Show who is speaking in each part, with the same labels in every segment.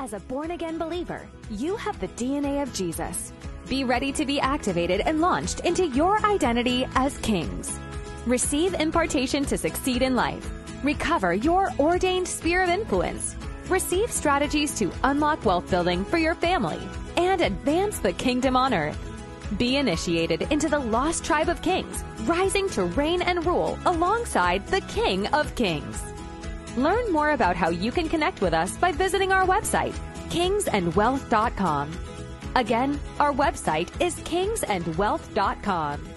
Speaker 1: As a born again believer, you have the DNA of Jesus. Be ready to be activated and launched into your identity as kings. Receive impartation to succeed in life. Recover your ordained sphere of influence. Receive strategies to unlock wealth building for your family and advance the kingdom on earth. Be initiated into the lost tribe of kings, rising to reign and rule alongside the King of Kings. Learn more about how you can connect with us by visiting our website, kingsandwealth.com. Again, our website is kingsandwealth.com.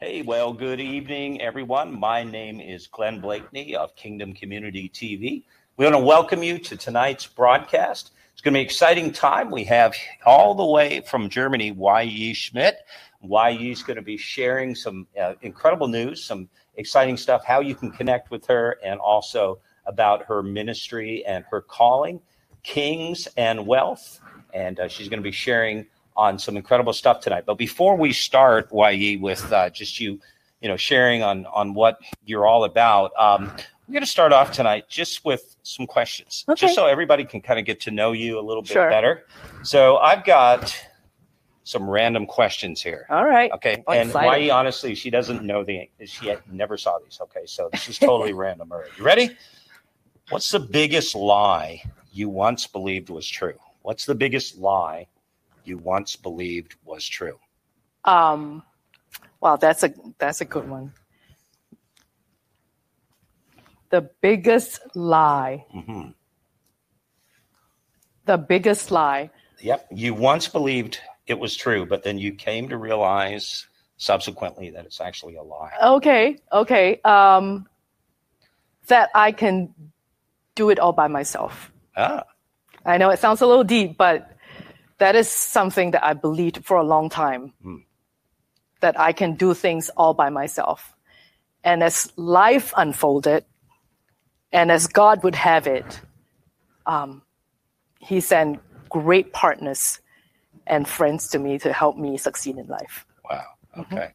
Speaker 2: Hey, well, good evening, everyone. My name is Glenn Blakeney of Kingdom Community TV. We want to welcome you to tonight's broadcast. Going to be exciting time. We have all the way from Germany, Wai-Yee Schmidt. Wai-Yee is going to be sharing some uh, incredible news, some exciting stuff, how you can connect with her, and also about her ministry and her calling, Kings and Wealth. And uh, she's going to be sharing on some incredible stuff tonight. But before we start, Wai-Yee, with uh, just you, you know, sharing on on what you're all about, um, we're going to start off tonight just with some questions,
Speaker 3: Okay.
Speaker 2: just so everybody can kind of get to know you a little bit
Speaker 3: Sure.
Speaker 2: better. So I've got some random questions here.
Speaker 3: All right.
Speaker 2: Okay,
Speaker 3: I'm
Speaker 2: and
Speaker 3: excited.
Speaker 2: Wai-Yee honestly, she doesn't know the she never saw these. Okay, so this is totally random. All right, you ready? What's the biggest lie you once believed was true? What's the biggest lie you once believed was true?
Speaker 3: Um, wow, that's a that's a good one. The biggest lie.
Speaker 2: hmm
Speaker 3: The biggest lie.
Speaker 2: Yep, you once believed it was true, but then you came to realize subsequently that it's actually a lie.
Speaker 3: Okay, okay. Um, that I can do it all by myself.
Speaker 2: Ah,
Speaker 3: I know it sounds a little deep, but that is something that I believed for a long time.
Speaker 2: Hmm.
Speaker 3: That I can do things all by myself. And as life unfolded, and as God would have it, um, He sent great partners and friends to me to help me succeed in life.
Speaker 2: Wow.
Speaker 3: Mm-hmm.
Speaker 2: Okay.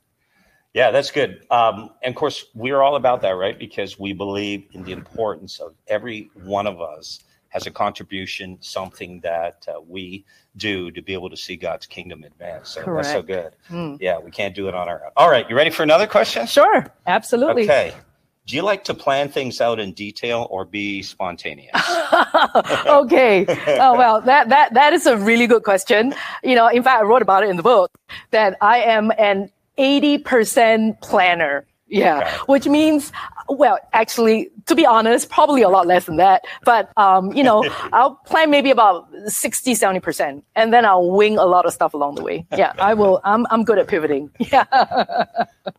Speaker 2: Yeah, that's good. Um, and of course, we're all about that, right? Because we believe in the importance of every one of us has a contribution, something that uh, we do to be able to see God's kingdom advance. So that's so good.
Speaker 3: Mm.
Speaker 2: Yeah, we can't do it on our own. All right, you ready for another question?
Speaker 3: Sure, absolutely.
Speaker 2: Okay. Do you like to plan things out in detail or be spontaneous?
Speaker 3: okay. Oh well, that that that is a really good question. You know, in fact, I wrote about it in the book that I am an eighty percent planner. Yeah,
Speaker 2: Okay.
Speaker 3: which means, well, actually, to be honest, probably a lot less than that. But um, you know, I'll plan maybe about 60, 70 percent, and then I'll wing a lot of stuff along the way. Yeah, I will. I'm I'm good at pivoting. Yeah.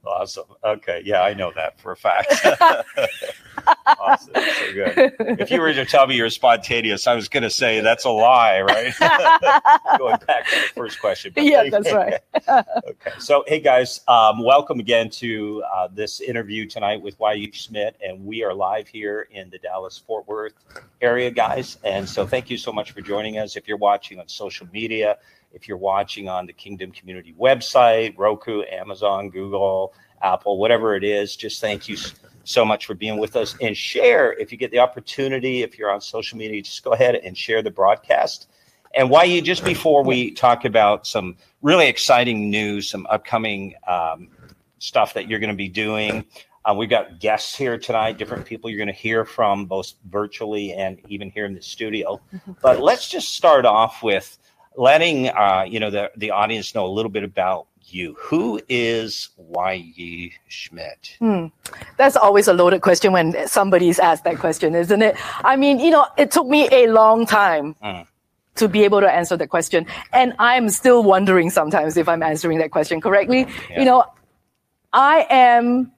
Speaker 2: Awesome. Okay. Yeah, I know that for a fact. awesome. So good. If you were to tell me you're spontaneous, I was going to say that's a lie, right? Going back to the first question. but-
Speaker 3: Yeah, that's right.
Speaker 2: okay. So, hey guys, um, welcome again to uh, this interview tonight with Wai-Yee Schmidt, and we are live here in the Dallas Fort Worth area, guys. And so, thank you so much for joining us. If you're watching on social media, if you're watching on the Kingdom Community website, Roku, Amazon, Google, Apple, whatever it is, just thank you so much for being with us. And share if you get the opportunity, if you're on social media, just go ahead and share the broadcast. And Wai-Yee just before we talk about some really exciting news, some upcoming um, stuff that you're going to be doing. Uh, we've got guests here tonight, different people you're going to hear from, both virtually and even here in the studio. But let's just start off with letting uh, you know the the audience know a little bit about you. Who is Wai-Yee Schmidt?
Speaker 3: Hmm. That's always a loaded question when somebody's asked that question, isn't it? I mean, you know, it took me a long time
Speaker 2: Mm.
Speaker 3: to be able to answer that question. And I'm still wondering sometimes if I'm answering that question correctly.
Speaker 2: Yeah.
Speaker 3: You know, I am,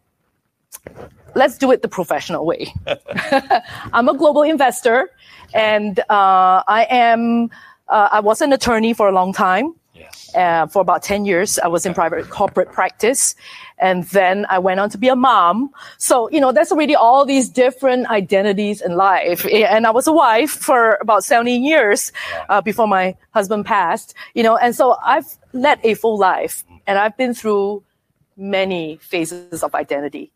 Speaker 3: let's do it the professional way. I'm a global investor and uh, I am, uh, I was an attorney for a long time
Speaker 2: Yes.
Speaker 3: uh, for about 10 years. I was in private corporate practice. And then I went on to be a mom. So, you know, that's already all these different identities in life. And I was a wife for about 17 years uh, before my husband passed, you know, and so I've led a full life and I've been through many phases of identity.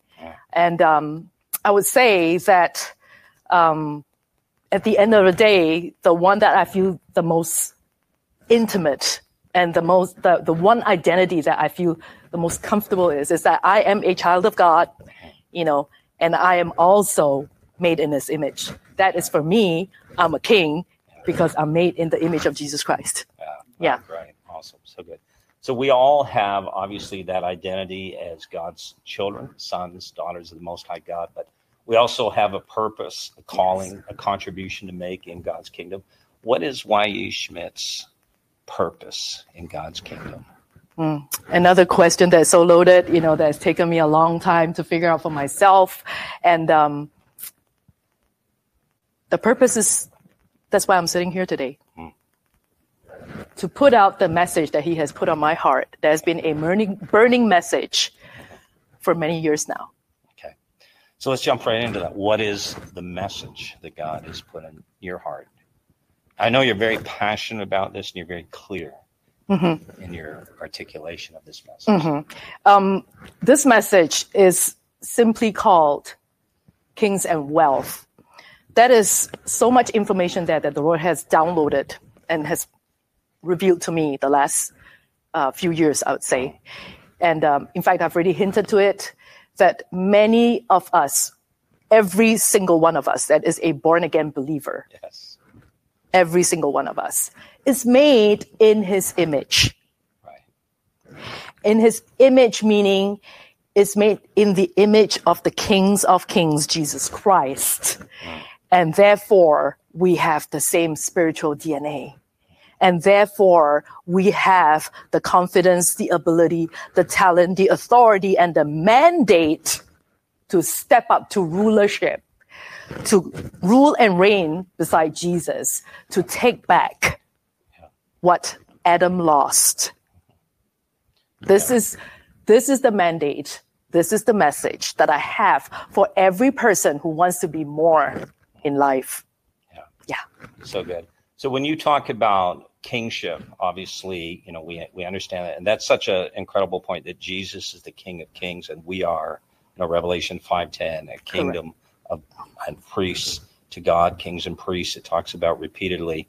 Speaker 3: And um, I would say that um, at the end of the day, the one that I feel the most intimate and the most the, the one identity that I feel the most comfortable is is that I am a child of God, you know, and I am also made in His image. That is for me. I'm a king because I'm made in the image of Jesus Christ.
Speaker 2: Yeah.
Speaker 3: Yeah.
Speaker 2: Right. Awesome. So good. So we all have obviously that identity as God's children, sons, daughters of the Most High God, but we also have a purpose, a calling, a contribution to make in God's kingdom. What is Wai-Yee Schmidt's purpose in God's kingdom?
Speaker 3: another question that's so loaded, you know, that's taken me a long time to figure out for myself. And um, the purpose is that's why I'm sitting here today. To put out the message that he has put on my heart. There's been a burning, burning message for many years now.
Speaker 2: So let's jump right into that. What is the message that God has put in your heart? I know you're very passionate about this and you're very clear in your articulation of this message.
Speaker 3: Um, this message is simply called Kings and Wealth. That is so much information there that the Lord has downloaded and has revealed to me the last uh, few years, I would say. And um, in fact, I've already hinted to it that many of us, every single one of us that is a born again believer,
Speaker 2: Yes.
Speaker 3: every single one of us, is made in his image.
Speaker 2: Right.
Speaker 3: in his image, meaning is made in the image of the kings of kings, Jesus Christ. Mm. And therefore, we have the same spiritual DNA. And therefore, we have the confidence, the ability, the talent, the authority, and the mandate to step up to rulership, to rule and reign beside Jesus, to take back what Adam lost. This is this is the mandate. This is the message that I have for every person who wants to be more in life.
Speaker 2: Yeah.
Speaker 3: Yeah.
Speaker 2: So good. So when you talk about kingship, obviously, you know, we we understand that, and that's such an incredible point that Jesus is the King of Kings, and we are, you know, Revelation five ten, a kingdom of and priests to God, kings and priests. It talks about repeatedly,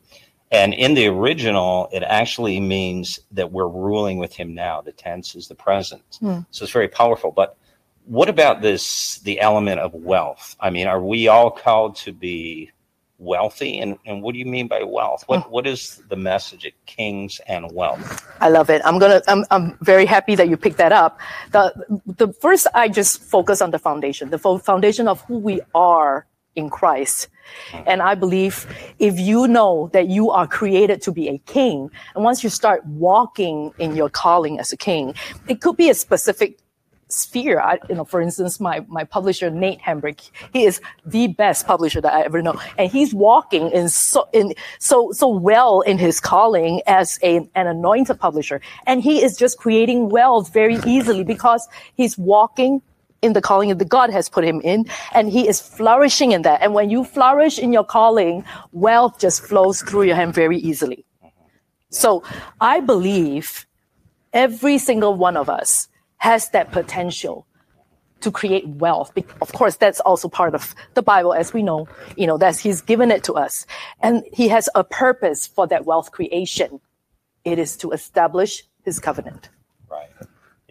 Speaker 2: and in the original, it actually means that we're ruling with Him now. The tense is the present, hmm. so it's very powerful. But what about this? The element of wealth. I mean, are we all called to be wealthy and, and what do you mean by wealth what what is the message at kings and wealth
Speaker 3: I love it. I'm gonna. I'm. I'm very happy that you picked that up. The the first, I just focus on the foundation, the fo- foundation of who we are in Christ. Mm. And I believe if you know that you are created to be a king, and once you start walking in your calling as a king, it could be a specific sphere. I, you know, for instance, my my publisher Nate Hambrick, he is the best publisher that I ever know, and he's walking in so in so so well in his calling as a, an anointed publisher, and he is just creating wealth very easily because he's walking in the calling that God has put him in, and he is flourishing in that. And when you flourish in your calling, wealth just flows through your hand very easily. So I believe every single one of us has that potential to create wealth. Of course, that's also part of the Bible, as we know, you know, that he's given it to us. And he has a purpose for that wealth creation. It is to establish his covenant.
Speaker 2: right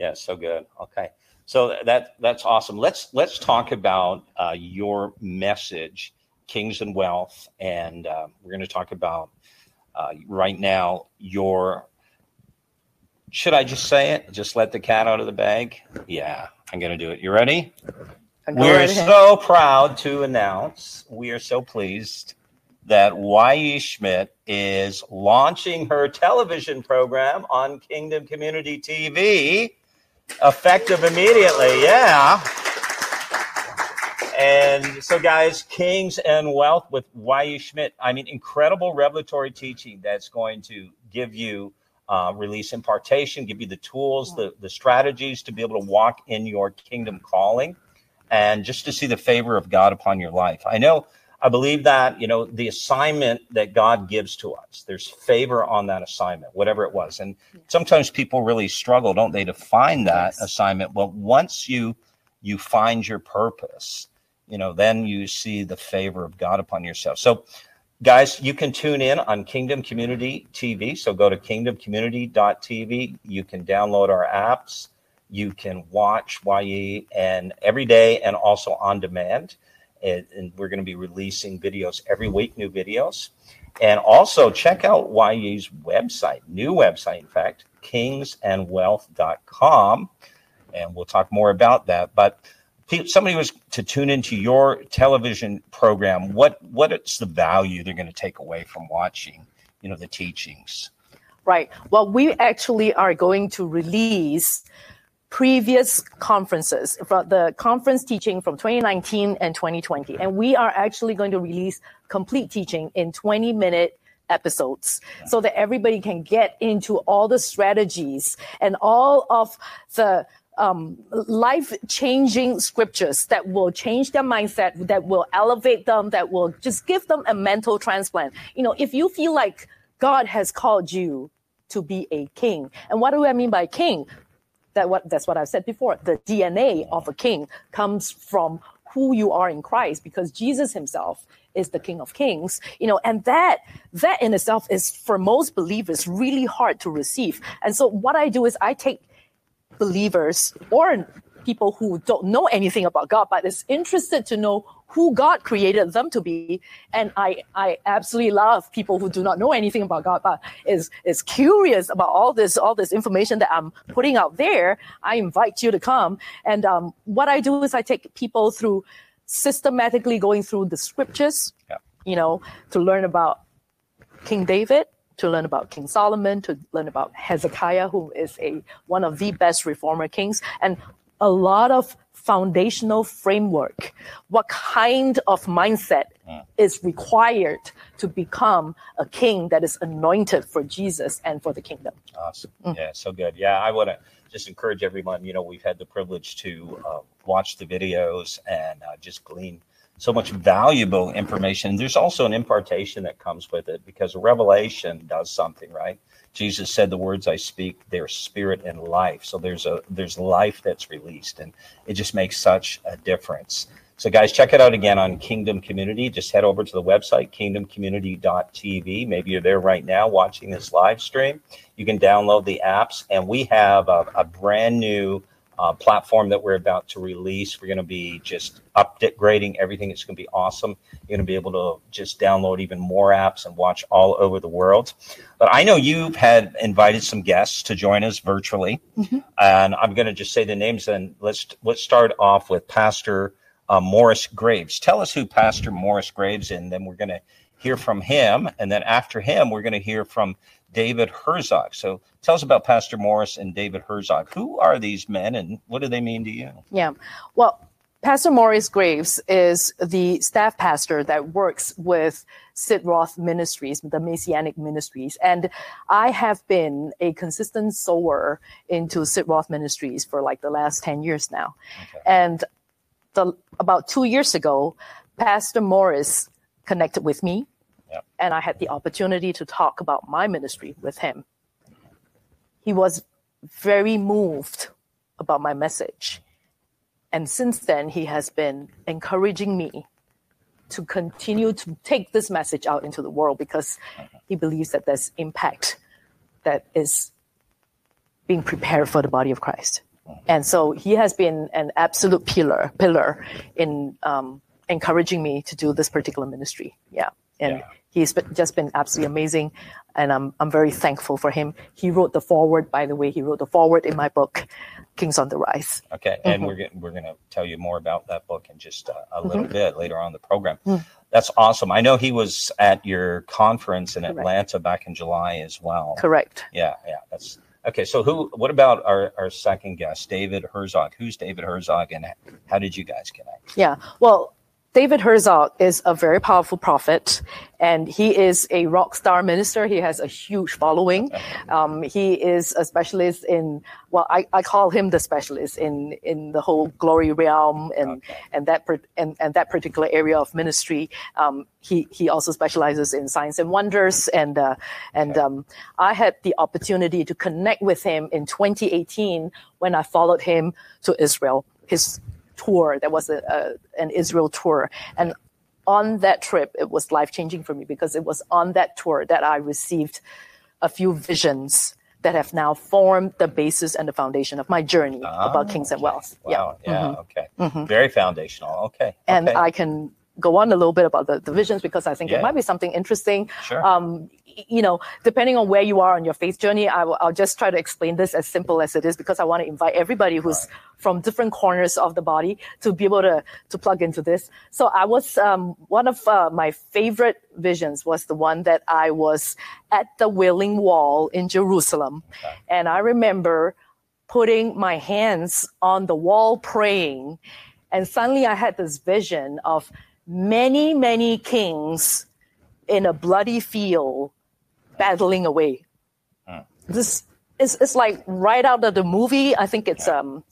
Speaker 2: yeah so good okay so that that's awesome let's let's talk about uh, your message kings and wealth and uh, we're going to talk about uh, right now your should i just say it just let the cat out of the bag yeah i'm going to do it you ready We're
Speaker 3: right
Speaker 2: so proud to announce, we are so pleased that Wai-Yee Schmidt is launching her television program on Kingdom Community TV, effective immediately. Yeah. And so, guys, Kings and Wealth with Wai-Yee Schmidt. I mean, incredible revelatory teaching that's going to give you uh, release impartation, give you the tools, the, the strategies to be able to walk in your kingdom calling and just to see the favor of God upon your life. I know I believe that, you know, the assignment that God gives to us, there's favor on that assignment, whatever it was. And sometimes people really struggle, don't they, to find that
Speaker 3: Yes.
Speaker 2: assignment. Well, once you you find your purpose, you know, then you see the favor of God upon yourself. So guys, you can tune in on Kingdom Community TV. So go to kingdomcommunity.tv. You can download our apps. You can watch Wai-Yee and every day and also on demand and, and we're going to be releasing videos every week, new videos. And also check out Wai-Yee's website, new website, in fact, kingsandwealth.com. And we'll talk more about that. But if somebody was to tune into your television program, what what's the value they're going to take away from watching, you know, the teachings?
Speaker 3: Right. Well, we actually are going to release previous conferences from the conference teaching from 2019 and 2020. And we are actually going to release complete teaching in 20 minute episodes so that everybody can get into all the strategies and all of the um, life changing scriptures that will change their mindset, that will elevate them, that will just give them a mental transplant. You know, if you feel like God has called you to be a king, and what do I mean by king? That what that's what I've said before. The DNA of a king comes from who you are in Christ, because Jesus Himself is the King of Kings. You know, and that that in itself is for most believers really hard to receive. And so what I do is I take believers or people who don't know anything about God, but is interested to know who God created them to be. And I, I absolutely love people who do not know anything about God, but is, is curious about all this, all this information that I'm putting out there. I invite you to come. And um, what I do is I take people through systematically going through the scriptures,
Speaker 2: Yeah.
Speaker 3: you know, to learn about King David, to learn about King Solomon, to learn about Hezekiah, who is a one of the best reformer kings, and a lot of foundational framework. What kind of mindset is required to become a king that is anointed for Jesus and for the kingdom?
Speaker 2: Awesome. Yeah, so good. Yeah, I want to just encourage everyone. You know, we've had the privilege to uh, watch the videos and uh, just glean so much valuable information. There's also an impartation that comes with it because a revelation does something, right? Jesus said, "The words I speak, they're spirit and life." So there's a there's life that's released, and it just makes such a difference. So, guys, check it out again on Kingdom Community. Just head over to the website, kingdomcommunity.tv. Maybe you're there right now watching this live stream. You can download the apps, and we have a, a brand new uh, platform that we're about to release. We're going to be just upgrading everything. It's going to be awesome. You're going to be able to just download even more apps and watch all over the world. But I know you've had invited some guests to join us virtually, and I'm going to just say the names. And let's let's start off with Pastor uh, Morris Graves. Tell us who Pastor Morris Graves, is, and then we're going to hear from him. And then after him, we're going to hear from David Herzog. So tell us about Pastor Morris and David Herzog. Who are these men, and what do they mean to you?
Speaker 3: Yeah. Well, Pastor Maurice Graves is the staff pastor that works with Sid Roth Ministries, the Messianic Ministries. And I have been a consistent sower into Sid Roth Ministries for like the last 10 years now.
Speaker 2: Okay.
Speaker 3: And the, about two years ago, Pastor Morris connected with me,
Speaker 2: Yep.
Speaker 3: and I had the opportunity to talk about my ministry with him. He was very moved about my message. And since then, he has been encouraging me to continue to take this message out into the world because he believes that there's impact that is being prepared for the body of Christ. And so he has been an absolute pillar pillar in um, encouraging me to do this particular ministry. Yeah, and
Speaker 2: Yeah.
Speaker 3: He's been, just been absolutely amazing, and I'm I'm very thankful for him. He wrote the forward, by the way. He wrote the forward in my book, Kings on the Rise.
Speaker 2: Okay, and mm-hmm. we're going we're going to tell you more about that book in just a, a little mm-hmm. bit later on in the program. Mm. That's awesome. I know he was at your conference in Atlanta back in July as well.
Speaker 3: Correct.
Speaker 2: Yeah, yeah, that's okay. So, who? What about our our second guest, David Herzog? Who's David Herzog, and how did you guys connect?
Speaker 3: Yeah. Well, David Herzog is a very powerful prophet, and he is a rock star minister. He has a huge following. Um, he is a specialist in, well, I, I call him the specialist in, in the whole glory realm and, okay. and, that, and, and that particular area of ministry. Um, he, he also specializes in signs and wonders. And, uh, and okay. um, I had the opportunity to connect with him in 2018 when I followed him to Israel. His tour. There was a, a an Israel tour, and on that trip, it was life changing for me because it was on that tour that I received a few visions that have now formed the basis and the foundation of my journey oh, about kings and wealth.
Speaker 2: Wow. Yeah. Yeah. Mm-hmm. Okay. Mm-hmm. Very foundational. Okay.
Speaker 3: And
Speaker 2: okay.
Speaker 3: I can go on a little bit about the, the visions because I think yeah. it might be something interesting.
Speaker 2: Sure.
Speaker 3: Um, you know, depending on where you are on your faith journey, I will, I'll just try to explain this as simple as it is because I want to invite everybody who's right. from different corners of the body to be able to to plug into this. So I was um, one of uh, my favorite visions was the one that I was at the Wailing Wall in Jerusalem, okay. and I remember putting my hands on the wall praying, and suddenly I had this vision of many many kings in a bloody field battling away. Mm. This is it's like right out of the movie. I think it's um,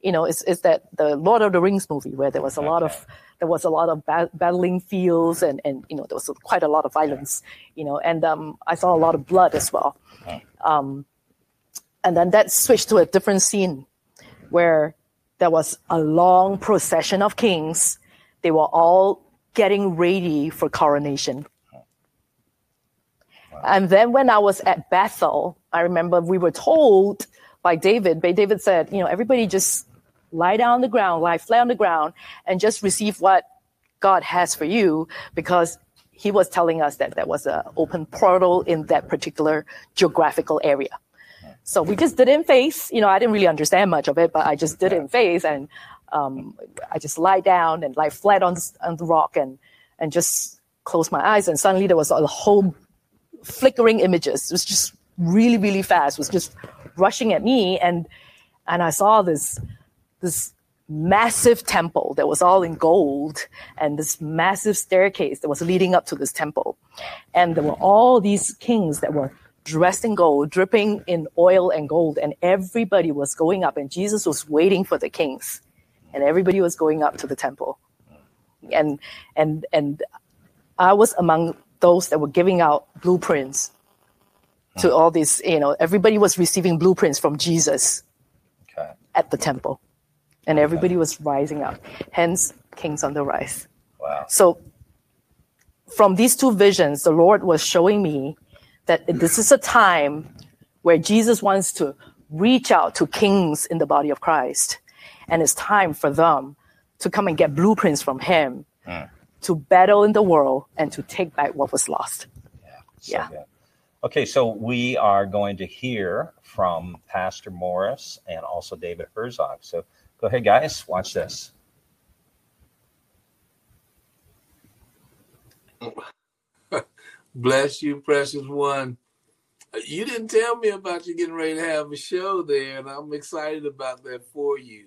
Speaker 3: you know, it's it's that the Lord of the Rings movie where there was a okay. lot of there was a lot of ba- battling fields and and you know there was quite a lot of violence, you know, and um, I saw a lot of blood as well. Um, and then that switched to a different scene where there was a long procession of kings. They were all getting ready for coronation. And then when I was at Bethel, I remember we were told by David, David said, you know, everybody just lie down on the ground, lie flat on the ground, and just receive what God has for you, because he was telling us that there was an open portal in that particular geographical area. So we just did it in faith. You know, I didn't really understand much of it, but I just did it in faith, and um, I just lie down and lie flat on, on the rock and and just close my eyes, and suddenly there was a whole flickering images. It was just really, really fast. It was just rushing at me, and and I saw this this massive temple that was all in gold, and this massive staircase that was leading up to this temple, and there were all these kings that were dressed in gold, dripping in oil and gold, and everybody was going up, and Jesus was waiting for the kings, and everybody was going up to the temple, and and and I was among those that were giving out blueprints to all these, you know, everybody was receiving blueprints from Jesus okay. at the temple. And everybody okay. was rising up. Hence, Kings on the Rise.
Speaker 2: Wow.
Speaker 3: So, from these two visions, the Lord was showing me that this is a time where Jesus wants to reach out to kings in the body of Christ. And it's time for them to come and get blueprints from Him. Mm to battle in the world and to take back what was lost.
Speaker 2: Yeah. So yeah. Good. Okay, so we are going to hear from Pastor Morris and also David Herzog. So go ahead, guys, watch this.
Speaker 4: Bless you, precious one. You didn't tell me about you getting ready to have a show there, and I'm excited about that for you.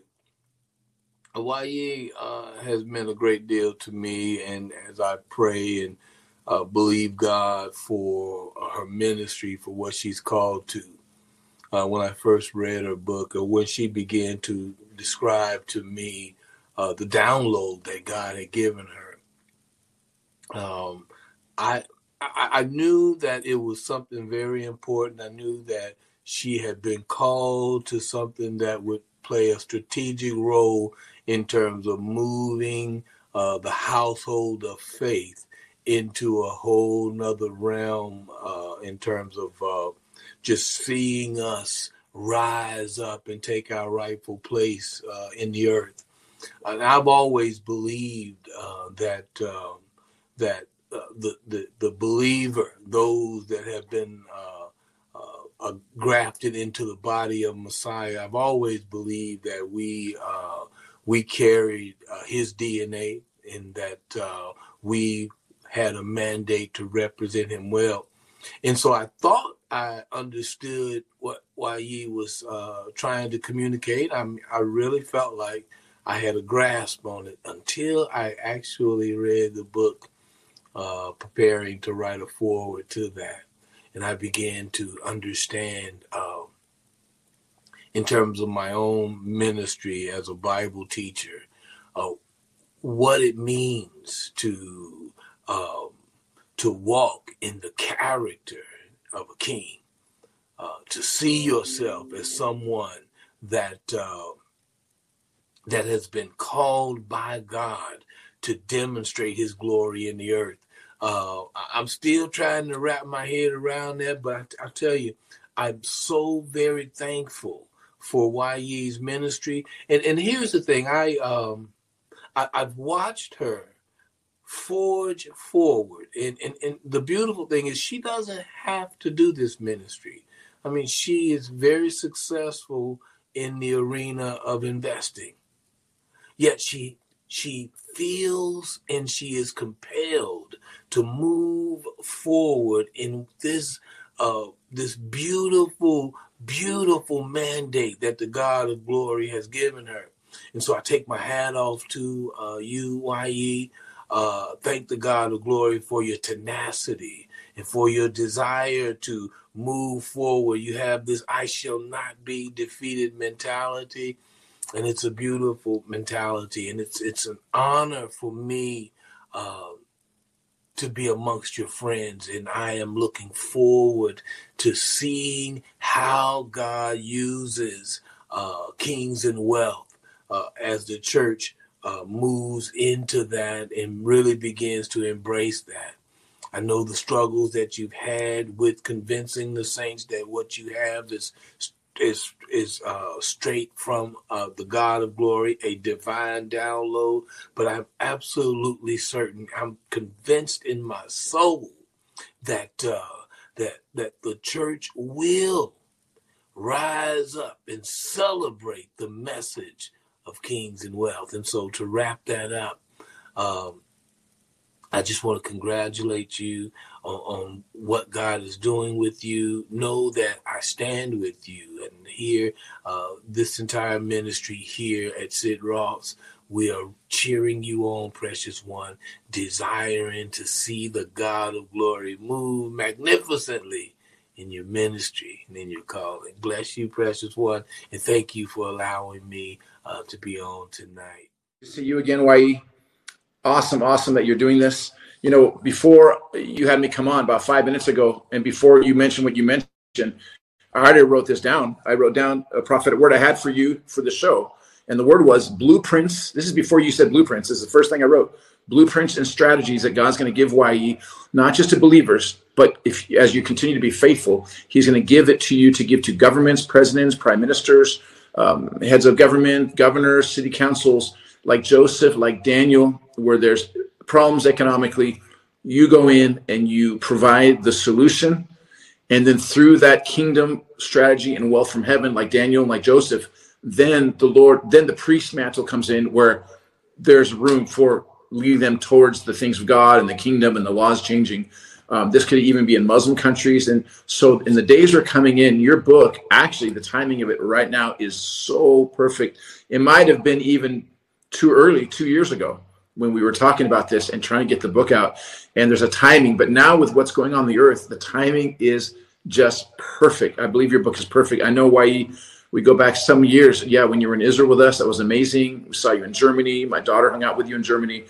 Speaker 4: Wai-Yee uh, has meant a great deal to me, and as I pray and uh, believe God for her ministry, for what she's called to. Uh, when I first read her book, or when she began to describe to me uh, the download that God had given her, um, I, I I knew that it was something very important. I knew that she had been called to something that would play a strategic role in terms of moving uh, the household of faith into a whole nother realm uh, in terms of uh, just seeing us rise up and take our rightful place uh, in the earth. And I've always believed uh, that um, that uh, the, the the believer, those that have been grafted into the body of Messiah, I've always believed that we we carried uh, his DNA in that uh, we had a mandate to represent him well. And so I thought I understood what Wai-Yee was uh, trying to communicate. I I really felt like I had a grasp on it until I actually read the book, uh, preparing to write a foreword to that. And I began to understand, uh, in terms of my own ministry as a Bible teacher, uh, what it means to um, to walk in the character of a king, uh, to see yourself as someone that uh, that has been called by God to demonstrate His glory in the earth. Uh, I'm still trying to wrap my head around that, but I, I tell you, I'm so very thankful for Wai-Yee's ministry. And and here's the thing, I um I, I've watched her forge forward. And, and, and the beautiful thing is, she doesn't have to do this ministry. I mean, she is very successful in the arena of investing. Yet she she feels and she is compelled to move forward in this uh, this beautiful, beautiful mandate that the God of glory has given her. And so I take my hat off to uh, you. Uh, thank the God of glory for your tenacity and for your desire to move forward. You have this I shall not be defeated mentality. And it's a beautiful mentality. And it's it's an honor for me uh, to be amongst your friends. And I am looking forward to seeing how God uses uh, kings and wealth uh, as the church uh, moves into that and really begins to embrace that. I know the struggles that you've had with convincing the saints that what you have is is is uh, straight from uh, the God of glory, a divine download. But I'm absolutely certain, I'm convinced in my soul that uh, that that the church will rise up and celebrate the message of kings and wealth. And so to wrap that up, um, I just want to congratulate you on, on, what God is doing with you. Know that I stand with you. And here, uh, this entire ministry here at Sid Roth's, we are cheering you on, precious one, desiring to see the God of glory move magnificently in your ministry and in your calling. Bless you, precious one, and thank you for allowing me uh, to be on tonight.
Speaker 5: See you again, Wai-Yee. Awesome, awesome that you're doing this. You know, before you had me come on about five minutes ago, and before you mentioned what you mentioned, I already wrote this down. I wrote down a prophetic word I had for you for the show. And the word was blueprints. This is before you said blueprints. This is the first thing I wrote. Blueprints and strategies that God's going to give Wai-Yee, not just to believers, but if as you continue to be faithful, He's going to give it to you to give to governments, presidents, prime ministers, um, heads of government, governors, city councils, like Joseph, like Daniel, where there's problems economically, you go in and you provide the solution. And then through that kingdom strategy and wealth from heaven, like Daniel and like Joseph, then the Lord, then the priest mantle comes in where there's room for leading them towards the things of God and the kingdom and the laws changing. Um, this could even be in Muslim countries. And so, in the days are coming in, your book, actually, the timing of it right now is so perfect. It might have been even too early two years ago when we were talking about this and trying to get the book out. And there's a timing, but now with what's going on the earth, the timing is just perfect. I believe your book is perfect. I know why we go back some years. Yeah, when you were in Israel with us, that was amazing. We saw you in Germany. My daughter hung out with you in Germany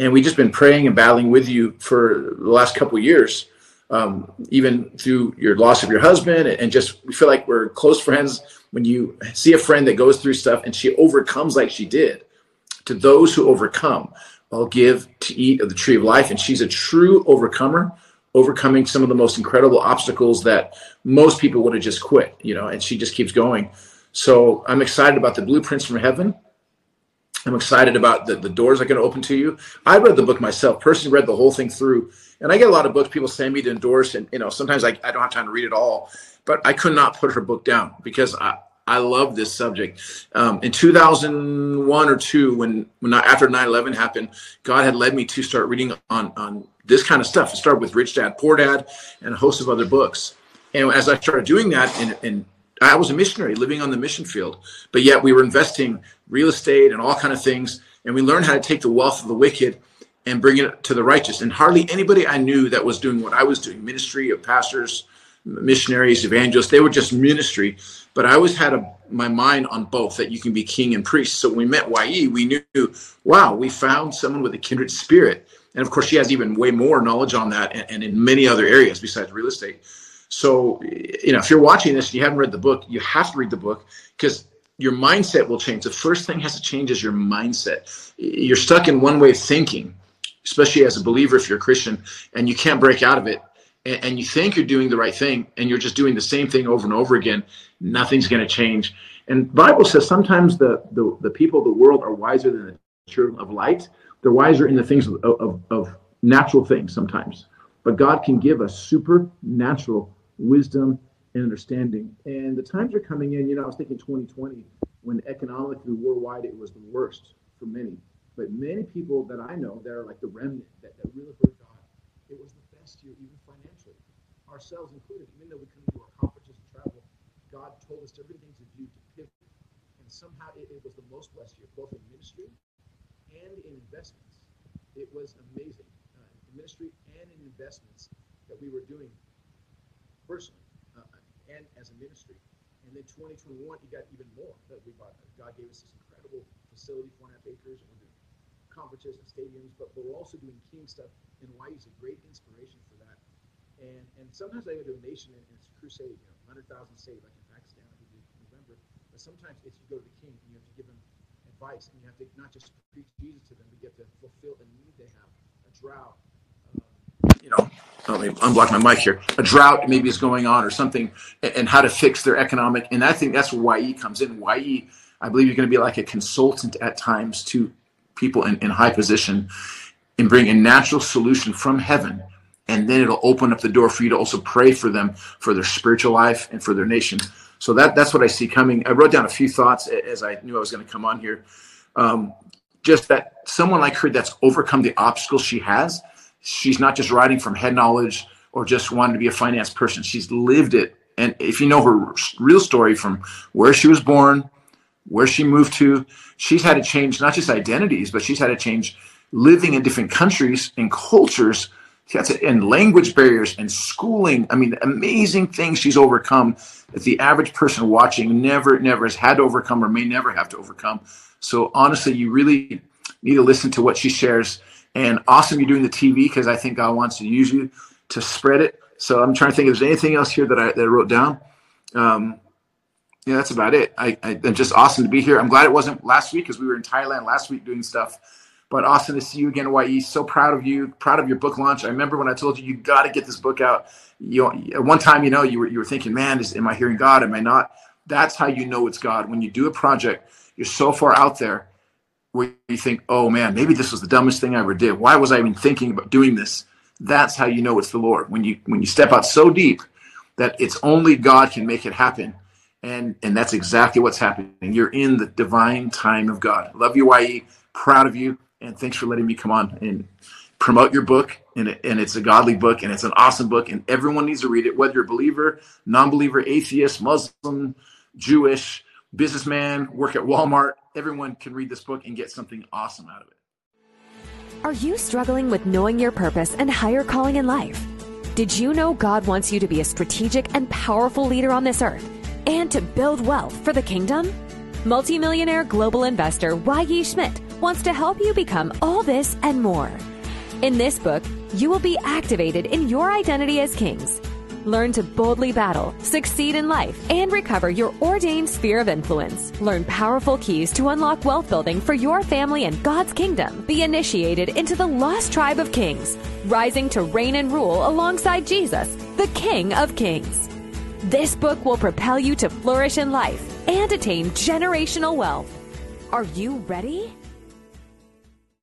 Speaker 5: and we just been praying and battling with you for the last couple years um, even through your loss of your husband and just we feel like we're close friends when you see a friend that goes through stuff and she overcomes like she did to those who overcome i'll give to eat of the tree of life and she's a true overcomer overcoming some of the most incredible obstacles that most people would have just quit you know and she just keeps going so i'm excited about the blueprints from heaven I'm excited about the, the doors going to open to you. I read the book myself, personally read the whole thing through. And I get a lot of books people send me to endorse. And, you know, sometimes I, I don't have time to read it all, but I could not put her book down because I, I love this subject. Um, in 2001 or two, when, when I, after 9 11 happened, God had led me to start reading on, on this kind of stuff. It started with Rich Dad, Poor Dad, and a host of other books. And as I started doing that, and, and I was a missionary living on the mission field, but yet we were investing real estate and all kind of things. And we learned how to take the wealth of the wicked and bring it to the righteous. And hardly anybody I knew that was doing what I was doing, ministry of pastors, missionaries, evangelists, they were just ministry. But I always had a, my mind on both that you can be king and priest. So when we met Wai-Yee, we knew, wow, we found someone with a kindred spirit. And of course, she has even way more knowledge on that and, and in many other areas besides real estate. So, you know, if you're watching this and you haven't read the book, you have to read the book because your mindset will change. The first thing has to change is your mindset. You're stuck in one way of thinking, especially as a believer if you're a Christian, and you can't break out of it. And, you think you're doing the right thing, and you're just doing the same thing over and over again. Nothing's going to change. And Bible says sometimes the, the, the people of the world are wiser than the children of light. They're wiser in the things of, of, of natural things sometimes. But God can give us supernatural wisdom and understanding. And the times are coming in, you know, I was thinking 2020, when economically worldwide it was the worst for many. But many people that I know that are like the remnant that, that really heard God, it was best year, even financially, ourselves included. Even though we couldn't do our conferences and travel, God told us things to do to pivot. And somehow it, it was the most blessed year, both in ministry and in investments. It was amazing. Uh, in ministry and in investments that we were doing personally uh, and as a ministry. And then 2021, you got even more. That we bought, God gave us this incredible facility, four and a half acres, and we're doing conferences and stadiums, but, but we're also doing King stuff. And Wai-Yee is a great inspiration for that. And and sometimes I go to a nation and it's a crusade, you know, 100,000 saved, like in Pakistan, we did in November. But sometimes it's you go to the king and you have to give them advice, and you have to not just preach Jesus to them, but you have to fulfill a need they have, a drought, um, you know, oh, let me unblock my mic here. A drought maybe is going on or something, and how to fix their economic. And I think that's where Wai-Yee comes in. Wai-Yee, I believe you're going to be like a consultant at times to people in, in high position and bring a natural solution from heaven. And then it'll open up the door for you to also pray for them for their spiritual life and for their nation. So that that's what I see coming. I wrote down a few thoughts as I knew I was going to come on here. Um, just that someone like her that's overcome the obstacles she has she's not just writing from head knowledge or just wanting to be a finance person. She's lived it. And if you know her real story from where she was born, where she moved to, she's had to change not just identities, but she's had to change living in different countries and cultures and language barriers and schooling. I mean, amazing things she's overcome that the average person watching never, never has had to overcome or may never have to overcome. So honestly, you really need to listen to what she shares and awesome you're doing the TV because I think God wants to use you to spread it. So I'm trying to think if there's anything else here that I, that I wrote down. Um, yeah, that's about it. I, I, am just awesome to be here. I'm glad it wasn't last week because we were in Thailand last week doing stuff. But awesome to see you again, Wai-Yee. So proud of you, proud of your book launch. I remember when I told you you got to get this book out. You at one time, you know, you were you were thinking, man, is, am I hearing God? Am I not? That's how you know it's God. When you do a project, you're so far out there where you think, oh man, maybe this was the dumbest thing I ever did. Why was I even thinking about doing this? That's how you know it's the Lord. When you when you step out so deep that it's only God can make it happen. And and that's exactly what's happening. You're in the divine time of God. Love you, Wai-Yee. Proud of you. And thanks for letting me come on and promote your book. And, it, and it's a godly book and it's an awesome book. And everyone needs to read it, whether you're a believer, non believer, atheist, Muslim, Jewish, businessman, work at Walmart everyone can read this book and get something awesome out of it.
Speaker 1: Are you struggling with knowing your purpose and higher calling in life? Did you know God wants you to be a strategic and powerful leader on this earth and to build wealth for the kingdom? Multimillionaire global investor Wai-Yee Schmidt wants to help you become all this and more. In this book, you will be activated in your identity as kings Learn to boldly battle, succeed in life, and recover your ordained sphere of influence. Learn powerful keys to unlock wealth building for your family and God's kingdom. Be initiated into the lost tribe of kings, rising to reign and rule alongside Jesus, the King of Kings. This book will propel you to flourish in life and attain generational wealth. Are you ready?